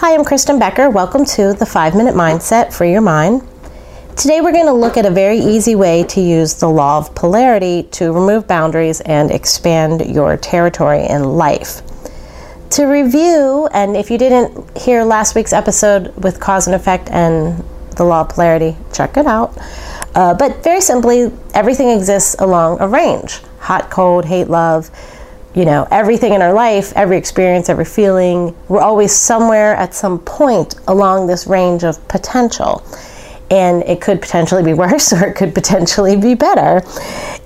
Hi, I'm Kristen Becker. Welcome to the 5 Minute Mindset for Your Mind. Today, we're going to look at a very easy way to use the law of polarity to remove boundaries and expand your territory in life. To review, and if you didn't hear last week's episode with cause and effect and the law of polarity, check it out. Uh, but very simply, everything exists along a range hot, cold, hate, love you know, everything in our life, every experience, every feeling, we're always somewhere at some point along this range of potential. And it could potentially be worse or it could potentially be better.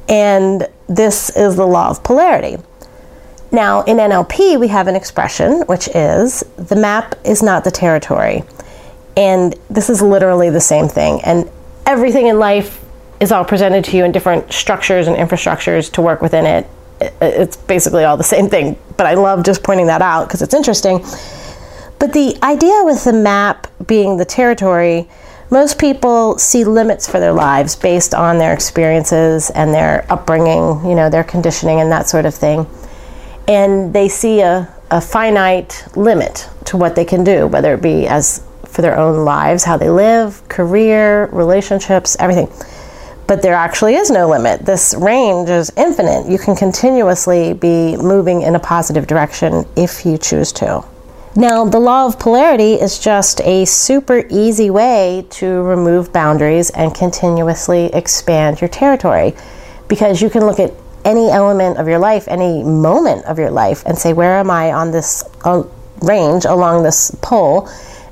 And this is the law of polarity. Now, in NLP, we have an expression which is the map is not the territory. And this is literally the same thing. And everything in life is all presented to you in different structures and infrastructures to work within it it's basically all the same thing. But I love just pointing that out because it's interesting. But the idea with the map being the territory, most people see limits for their lives based on their experiences and their upbringing, you know, their conditioning and that sort of thing. And they see a, a finite limit to what they can do, whether it be as for their own lives, how they live, career, relationships, everything but there actually is no limit. This range is infinite. You can continuously be moving in a positive direction if you choose to. Now, the law of polarity is just a super easy way to remove boundaries and continuously expand your territory because you can look at any element of your life, any moment of your life, and say, Where am I on this uh, range along this pole,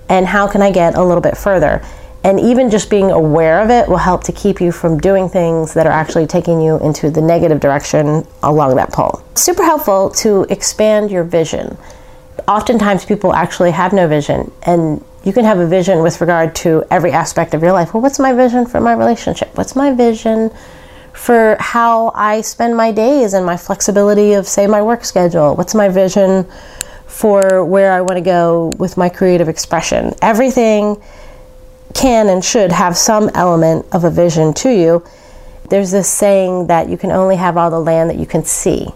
and how can I get a little bit further? And even just being aware of it will help to keep you from doing things that are actually taking you into the negative direction along that pole. Super helpful to expand your vision. Oftentimes, people actually have no vision, and you can have a vision with regard to every aspect of your life. Well, what's my vision for my relationship? What's my vision for how I spend my days and my flexibility of, say, my work schedule? What's my vision for where I want to go with my creative expression? Everything can and should have some element of a vision to you. There's this saying that you can only have all the land that you can see.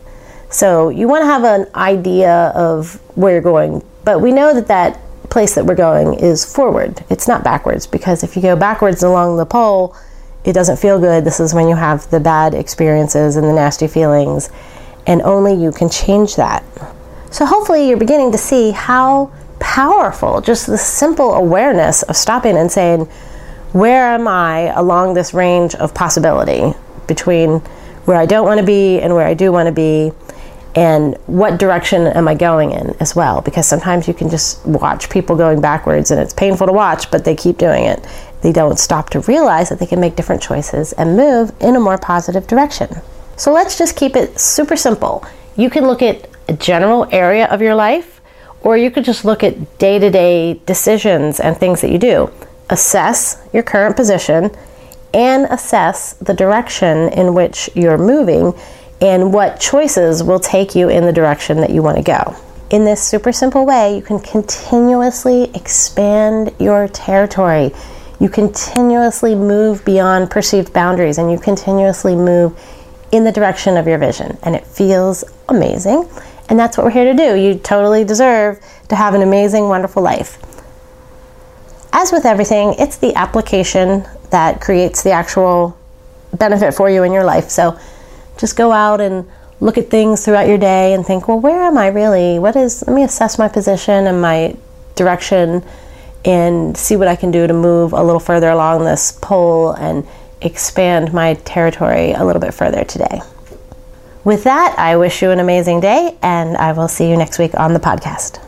So you want to have an idea of where you're going, but we know that that place that we're going is forward. It's not backwards because if you go backwards along the pole, it doesn't feel good. This is when you have the bad experiences and the nasty feelings, and only you can change that. So hopefully you're beginning to see how powerful. Just the simple awareness of stopping and saying, where am I along this range of possibility between where I don't want to be and where I do want to be? And what direction am I going in as well? Because sometimes you can just watch people going backwards and it's painful to watch, but they keep doing it. They don't stop to realize that they can make different choices and move in a more positive direction. So let's just keep it super simple. You can look at a general area of your life or you could just look at day to day decisions and things that you do. Assess your current position and assess the direction in which you're moving and what choices will take you in the direction that you want to go. In this super simple way, you can continuously expand your territory. You continuously move beyond perceived boundaries and you continuously move in the direction of your vision. And it feels amazing. And that's what we're here to do. You totally deserve to have an amazing, wonderful life. As with everything, it's the application that creates the actual benefit for you in your life. So just go out and look at things throughout your day and think, well, where am I really? What is, let me assess my position and my direction and see what I can do to move a little further along this pole and expand my territory a little bit further today. With that, I wish you an amazing day, and I will see you next week on the podcast.